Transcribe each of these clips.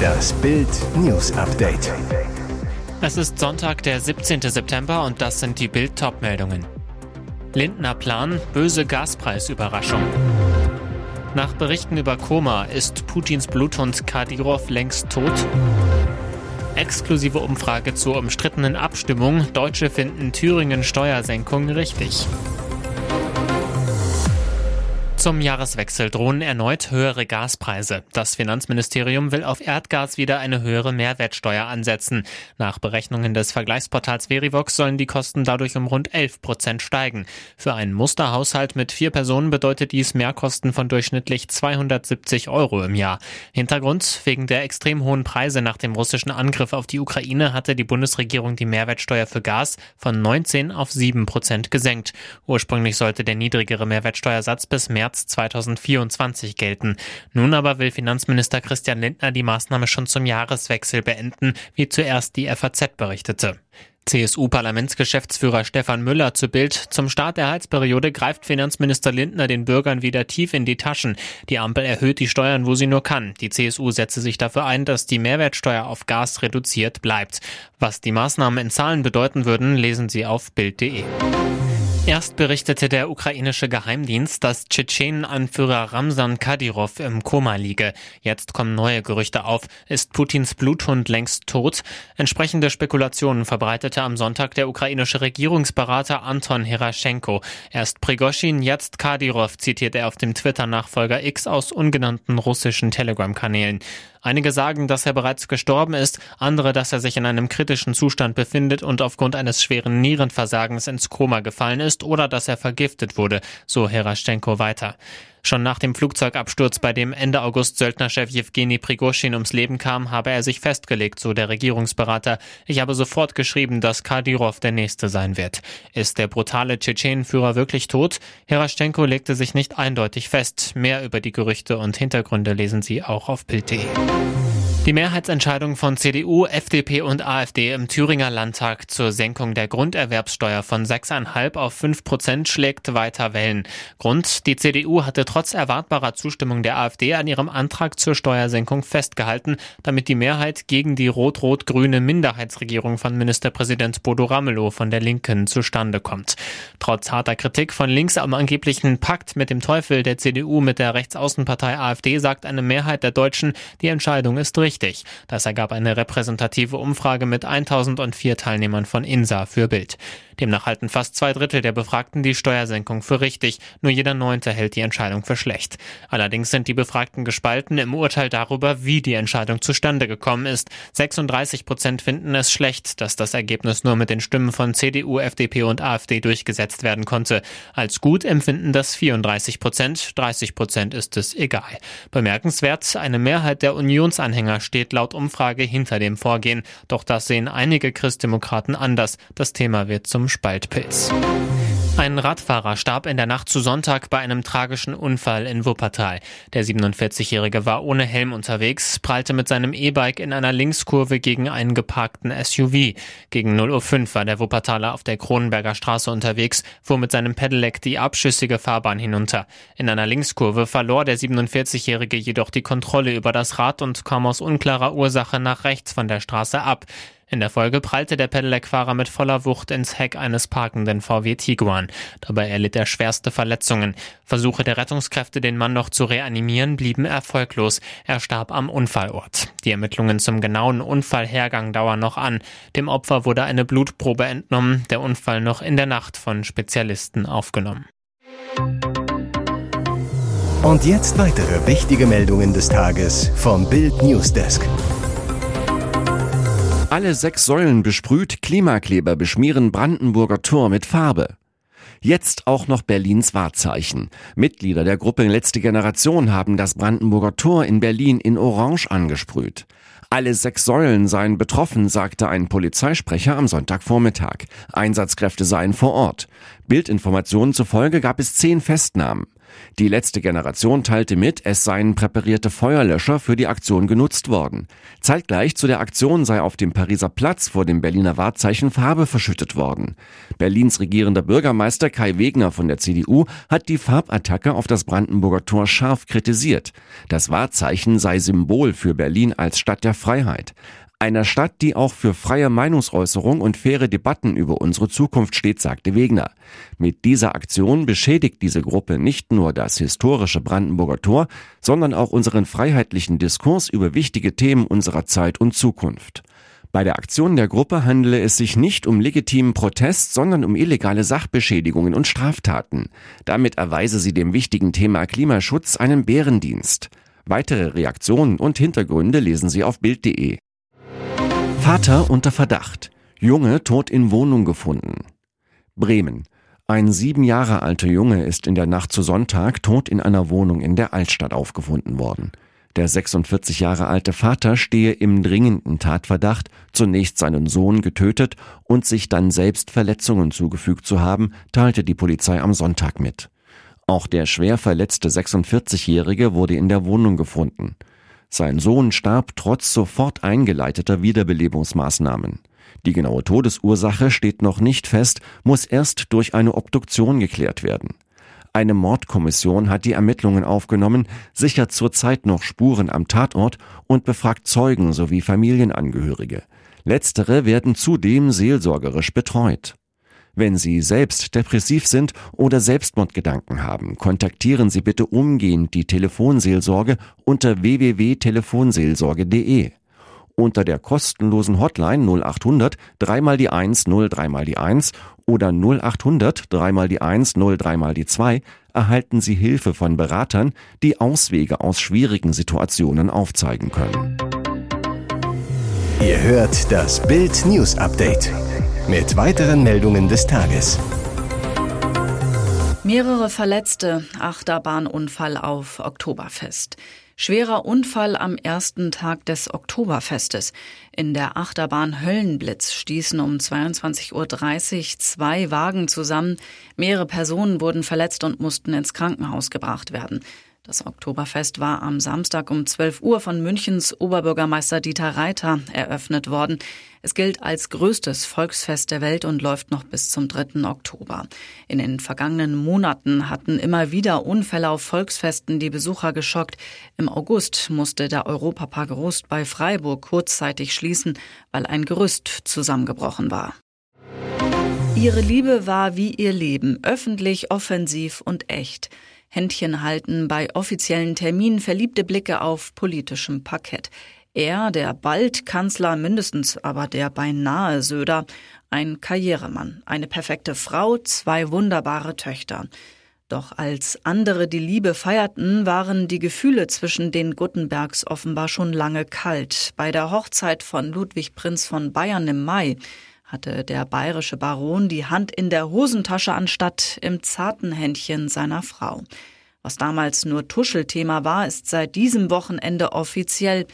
Das Bild News Update. Es ist Sonntag, der 17. September und das sind die Bild meldungen Lindner Plan, böse Gaspreisüberraschung. Nach Berichten über Koma ist Putins Bluthund Kadyrov längst tot. Exklusive Umfrage zur umstrittenen Abstimmung. Deutsche finden Thüringen Steuersenkung richtig. Zum Jahreswechsel drohen erneut höhere Gaspreise. Das Finanzministerium will auf Erdgas wieder eine höhere Mehrwertsteuer ansetzen. Nach Berechnungen des Vergleichsportals Verivox sollen die Kosten dadurch um rund 11 Prozent steigen. Für einen Musterhaushalt mit vier Personen bedeutet dies Mehrkosten von durchschnittlich 270 Euro im Jahr. Hintergrund, wegen der extrem hohen Preise nach dem russischen Angriff auf die Ukraine hatte die Bundesregierung die Mehrwertsteuer für Gas von 19 auf 7 Prozent gesenkt. Ursprünglich sollte der niedrigere Mehrwertsteuersatz bis März März 2024 gelten. Nun aber will Finanzminister Christian Lindner die Maßnahme schon zum Jahreswechsel beenden, wie zuerst die FAZ berichtete. CSU-Parlamentsgeschäftsführer Stefan Müller zu Bild. Zum Start der Heizperiode greift Finanzminister Lindner den Bürgern wieder tief in die Taschen. Die Ampel erhöht die Steuern, wo sie nur kann. Die CSU setze sich dafür ein, dass die Mehrwertsteuer auf Gas reduziert bleibt. Was die Maßnahmen in Zahlen bedeuten würden, lesen Sie auf Bild.de. Erst berichtete der ukrainische Geheimdienst, dass Tschetschenen-Anführer Ramsan Kadyrov im Koma liege. Jetzt kommen neue Gerüchte auf. Ist Putins Bluthund längst tot? Entsprechende Spekulationen verbreitete am Sonntag der ukrainische Regierungsberater Anton Heraschenko. Erst Prigoschin, jetzt Kadyrov, zitiert er auf dem Twitter-Nachfolger X aus ungenannten russischen Telegram-Kanälen. Einige sagen, dass er bereits gestorben ist, andere, dass er sich in einem kritischen Zustand befindet und aufgrund eines schweren Nierenversagens ins Koma gefallen ist oder dass er vergiftet wurde, so Heraschenko weiter. Schon nach dem Flugzeugabsturz, bei dem Ende August Söldnerchef Jewgeni Prigoschin ums Leben kam, habe er sich festgelegt, so der Regierungsberater. Ich habe sofort geschrieben, dass Kadyrov der Nächste sein wird. Ist der brutale Tschetschenenführer wirklich tot? Heraschenko legte sich nicht eindeutig fest. Mehr über die Gerüchte und Hintergründe lesen Sie auch auf Bild.de. Die Mehrheitsentscheidung von CDU, FDP und AfD im Thüringer Landtag zur Senkung der Grunderwerbssteuer von 6,5 auf 5 Prozent schlägt weiter Wellen. Grund, die CDU hatte trotz erwartbarer Zustimmung der AfD an ihrem Antrag zur Steuersenkung festgehalten, damit die Mehrheit gegen die rot-rot-grüne Minderheitsregierung von Ministerpräsident Bodo Ramelow von der Linken zustande kommt. Trotz harter Kritik von links am angeblichen Pakt mit dem Teufel der CDU mit der Rechtsaußenpartei AfD sagt eine Mehrheit der Deutschen, die Entscheidung ist richtig richtig. Das ergab eine repräsentative Umfrage mit 1004 Teilnehmern von INSA für Bild. Demnach halten fast zwei Drittel der Befragten die Steuersenkung für richtig, nur jeder Neunte hält die Entscheidung für schlecht. Allerdings sind die Befragten gespalten im Urteil darüber, wie die Entscheidung zustande gekommen ist. 36 Prozent finden es schlecht, dass das Ergebnis nur mit den Stimmen von CDU, FDP und AfD durchgesetzt werden konnte. Als gut empfinden das 34 Prozent, 30 Prozent ist es egal. Bemerkenswert, eine Mehrheit der Unionsanhänger steht laut Umfrage hinter dem Vorgehen. Doch das sehen einige Christdemokraten anders. Das Thema wird zum Spaltpilz. Ein Radfahrer starb in der Nacht zu Sonntag bei einem tragischen Unfall in Wuppertal. Der 47-Jährige war ohne Helm unterwegs, prallte mit seinem E-Bike in einer Linkskurve gegen einen geparkten SUV. Gegen 0.05 Uhr war der Wuppertaler auf der Kronenberger Straße unterwegs, fuhr mit seinem Pedelec die abschüssige Fahrbahn hinunter. In einer Linkskurve verlor der 47-Jährige jedoch die Kontrolle über das Rad und kam aus unklarer Ursache nach rechts von der Straße ab. In der Folge prallte der Pedelec-Fahrer mit voller Wucht ins Heck eines parkenden VW Tiguan. Dabei erlitt er schwerste Verletzungen. Versuche der Rettungskräfte, den Mann noch zu reanimieren, blieben erfolglos. Er starb am Unfallort. Die Ermittlungen zum genauen Unfallhergang dauern noch an. Dem Opfer wurde eine Blutprobe entnommen, der Unfall noch in der Nacht von Spezialisten aufgenommen. Und jetzt weitere wichtige Meldungen des Tages vom Bild Newsdesk. Alle sechs Säulen besprüht, Klimakleber beschmieren Brandenburger Tor mit Farbe. Jetzt auch noch Berlins Wahrzeichen. Mitglieder der Gruppe Letzte Generation haben das Brandenburger Tor in Berlin in Orange angesprüht. Alle sechs Säulen seien betroffen, sagte ein Polizeisprecher am Sonntagvormittag. Einsatzkräfte seien vor Ort. Bildinformationen zufolge gab es zehn Festnahmen. Die letzte Generation teilte mit, es seien präparierte Feuerlöscher für die Aktion genutzt worden. Zeitgleich zu der Aktion sei auf dem Pariser Platz vor dem Berliner Wahrzeichen Farbe verschüttet worden. Berlins regierender Bürgermeister Kai Wegner von der CDU hat die Farbattacke auf das Brandenburger Tor scharf kritisiert. Das Wahrzeichen sei Symbol für Berlin als Stadt der Freiheit. Einer Stadt, die auch für freie Meinungsäußerung und faire Debatten über unsere Zukunft steht, sagte Wegner. Mit dieser Aktion beschädigt diese Gruppe nicht nur das historische Brandenburger Tor, sondern auch unseren freiheitlichen Diskurs über wichtige Themen unserer Zeit und Zukunft. Bei der Aktion der Gruppe handele es sich nicht um legitimen Protest, sondern um illegale Sachbeschädigungen und Straftaten. Damit erweise sie dem wichtigen Thema Klimaschutz einen Bärendienst. Weitere Reaktionen und Hintergründe lesen Sie auf Bild.de. Vater unter Verdacht. Junge tot in Wohnung gefunden. Bremen. Ein sieben Jahre alter Junge ist in der Nacht zu Sonntag tot in einer Wohnung in der Altstadt aufgefunden worden. Der 46 Jahre alte Vater stehe im dringenden Tatverdacht, zunächst seinen Sohn getötet und sich dann selbst Verletzungen zugefügt zu haben, teilte die Polizei am Sonntag mit. Auch der schwer verletzte 46-Jährige wurde in der Wohnung gefunden. Sein Sohn starb trotz sofort eingeleiteter Wiederbelebungsmaßnahmen. Die genaue Todesursache steht noch nicht fest, muss erst durch eine Obduktion geklärt werden. Eine Mordkommission hat die Ermittlungen aufgenommen, sichert zurzeit noch Spuren am Tatort und befragt Zeugen sowie Familienangehörige. Letztere werden zudem seelsorgerisch betreut. Wenn Sie selbst depressiv sind oder Selbstmordgedanken haben, kontaktieren Sie bitte umgehend die Telefonseelsorge unter www.telefonseelsorge.de. Unter der kostenlosen Hotline 0800 3 mal die 1 0 3 mal die 1 oder 0800 3 mal die 1 0 3 mal die 2 erhalten Sie Hilfe von Beratern, die Auswege aus schwierigen Situationen aufzeigen können. Ihr hört das Bild News Update mit weiteren Meldungen des Tages. Mehrere Verletzte, Achterbahnunfall auf Oktoberfest. Schwerer Unfall am ersten Tag des Oktoberfestes. In der Achterbahn Höllenblitz stießen um 22.30 Uhr zwei Wagen zusammen. Mehrere Personen wurden verletzt und mussten ins Krankenhaus gebracht werden. Das Oktoberfest war am Samstag um 12 Uhr von Münchens Oberbürgermeister Dieter Reiter eröffnet worden. Es gilt als größtes Volksfest der Welt und läuft noch bis zum 3. Oktober. In den vergangenen Monaten hatten immer wieder Unfälle auf Volksfesten die Besucher geschockt. Im August musste der Europapark Rust bei Freiburg kurzzeitig schließen, weil ein Gerüst zusammengebrochen war. Ihre Liebe war wie ihr Leben, öffentlich, offensiv und echt. Händchen halten bei offiziellen Terminen, verliebte Blicke auf politischem Parkett. Er, der bald Kanzler, mindestens aber der beinahe Söder, ein Karrieremann, eine perfekte Frau, zwei wunderbare Töchter. Doch als andere die Liebe feierten, waren die Gefühle zwischen den Guttenbergs offenbar schon lange kalt. Bei der Hochzeit von Ludwig Prinz von Bayern im Mai hatte der bayerische Baron die Hand in der Hosentasche anstatt im zarten Händchen seiner Frau. Was damals nur Tuschelthema war, ist seit diesem Wochenende offiziell.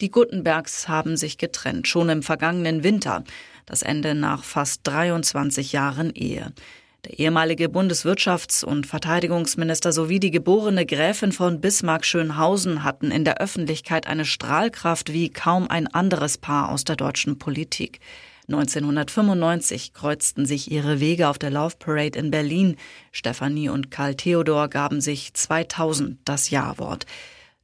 Die Guttenbergs haben sich getrennt, schon im vergangenen Winter. Das Ende nach fast 23 Jahren Ehe. Der ehemalige Bundeswirtschafts- und Verteidigungsminister sowie die geborene Gräfin von Bismarck-Schönhausen hatten in der Öffentlichkeit eine Strahlkraft wie kaum ein anderes Paar aus der deutschen Politik. 1995 kreuzten sich ihre Wege auf der Love Parade in Berlin. Stefanie und Karl Theodor gaben sich 2000 das Ja-Wort.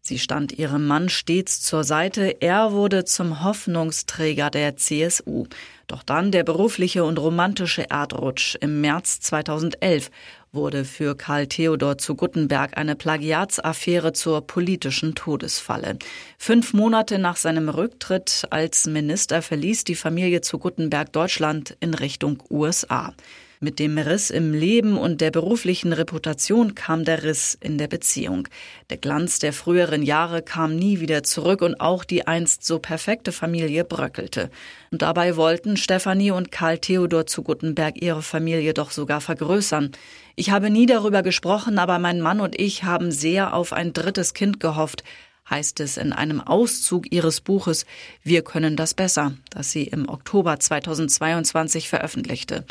Sie stand ihrem Mann stets zur Seite, er wurde zum Hoffnungsträger der CSU. Doch dann der berufliche und romantische Erdrutsch im März 2011 wurde für Karl Theodor zu Guttenberg eine Plagiatsaffäre zur politischen Todesfalle. Fünf Monate nach seinem Rücktritt als Minister verließ die Familie zu Guttenberg Deutschland in Richtung USA. Mit dem Riss im Leben und der beruflichen Reputation kam der Riss in der Beziehung. Der Glanz der früheren Jahre kam nie wieder zurück und auch die einst so perfekte Familie bröckelte. Und dabei wollten Stefanie und Karl Theodor zu Guttenberg ihre Familie doch sogar vergrößern. Ich habe nie darüber gesprochen, aber mein Mann und ich haben sehr auf ein drittes Kind gehofft, heißt es in einem Auszug ihres Buches Wir können das besser, das sie im Oktober 2022 veröffentlichte.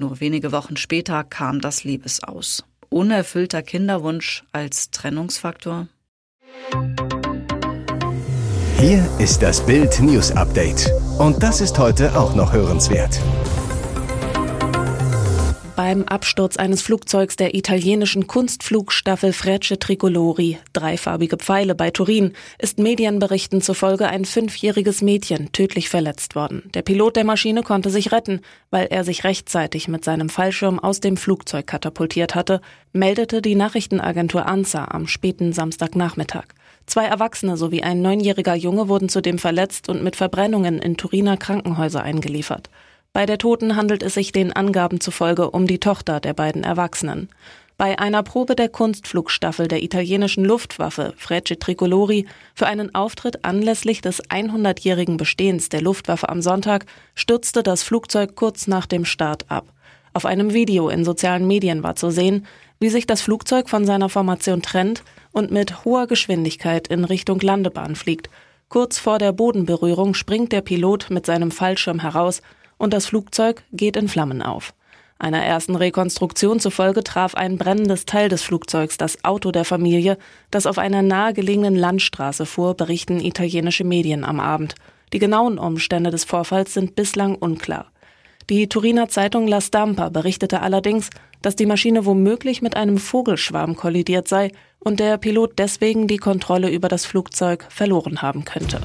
Nur wenige Wochen später kam das Liebesaus. Unerfüllter Kinderwunsch als Trennungsfaktor? Hier ist das Bild News Update. Und das ist heute auch noch hörenswert. Beim Absturz eines Flugzeugs der italienischen Kunstflugstaffel Frecce Tricolori, dreifarbige Pfeile bei Turin, ist Medienberichten zufolge ein fünfjähriges Mädchen tödlich verletzt worden. Der Pilot der Maschine konnte sich retten, weil er sich rechtzeitig mit seinem Fallschirm aus dem Flugzeug katapultiert hatte, meldete die Nachrichtenagentur ANSA am späten Samstagnachmittag. Zwei Erwachsene sowie ein neunjähriger Junge wurden zudem verletzt und mit Verbrennungen in Turiner Krankenhäuser eingeliefert. Bei der Toten handelt es sich den Angaben zufolge um die Tochter der beiden Erwachsenen. Bei einer Probe der Kunstflugstaffel der italienischen Luftwaffe Frecce Tricolori für einen Auftritt anlässlich des 100-jährigen Bestehens der Luftwaffe am Sonntag stürzte das Flugzeug kurz nach dem Start ab. Auf einem Video in sozialen Medien war zu sehen, wie sich das Flugzeug von seiner Formation trennt und mit hoher Geschwindigkeit in Richtung Landebahn fliegt. Kurz vor der Bodenberührung springt der Pilot mit seinem Fallschirm heraus und das Flugzeug geht in Flammen auf. Einer ersten Rekonstruktion zufolge traf ein brennendes Teil des Flugzeugs das Auto der Familie, das auf einer nahegelegenen Landstraße fuhr, berichten italienische Medien am Abend. Die genauen Umstände des Vorfalls sind bislang unklar. Die Turiner Zeitung La Stampa berichtete allerdings, dass die Maschine womöglich mit einem Vogelschwarm kollidiert sei und der Pilot deswegen die Kontrolle über das Flugzeug verloren haben könnte.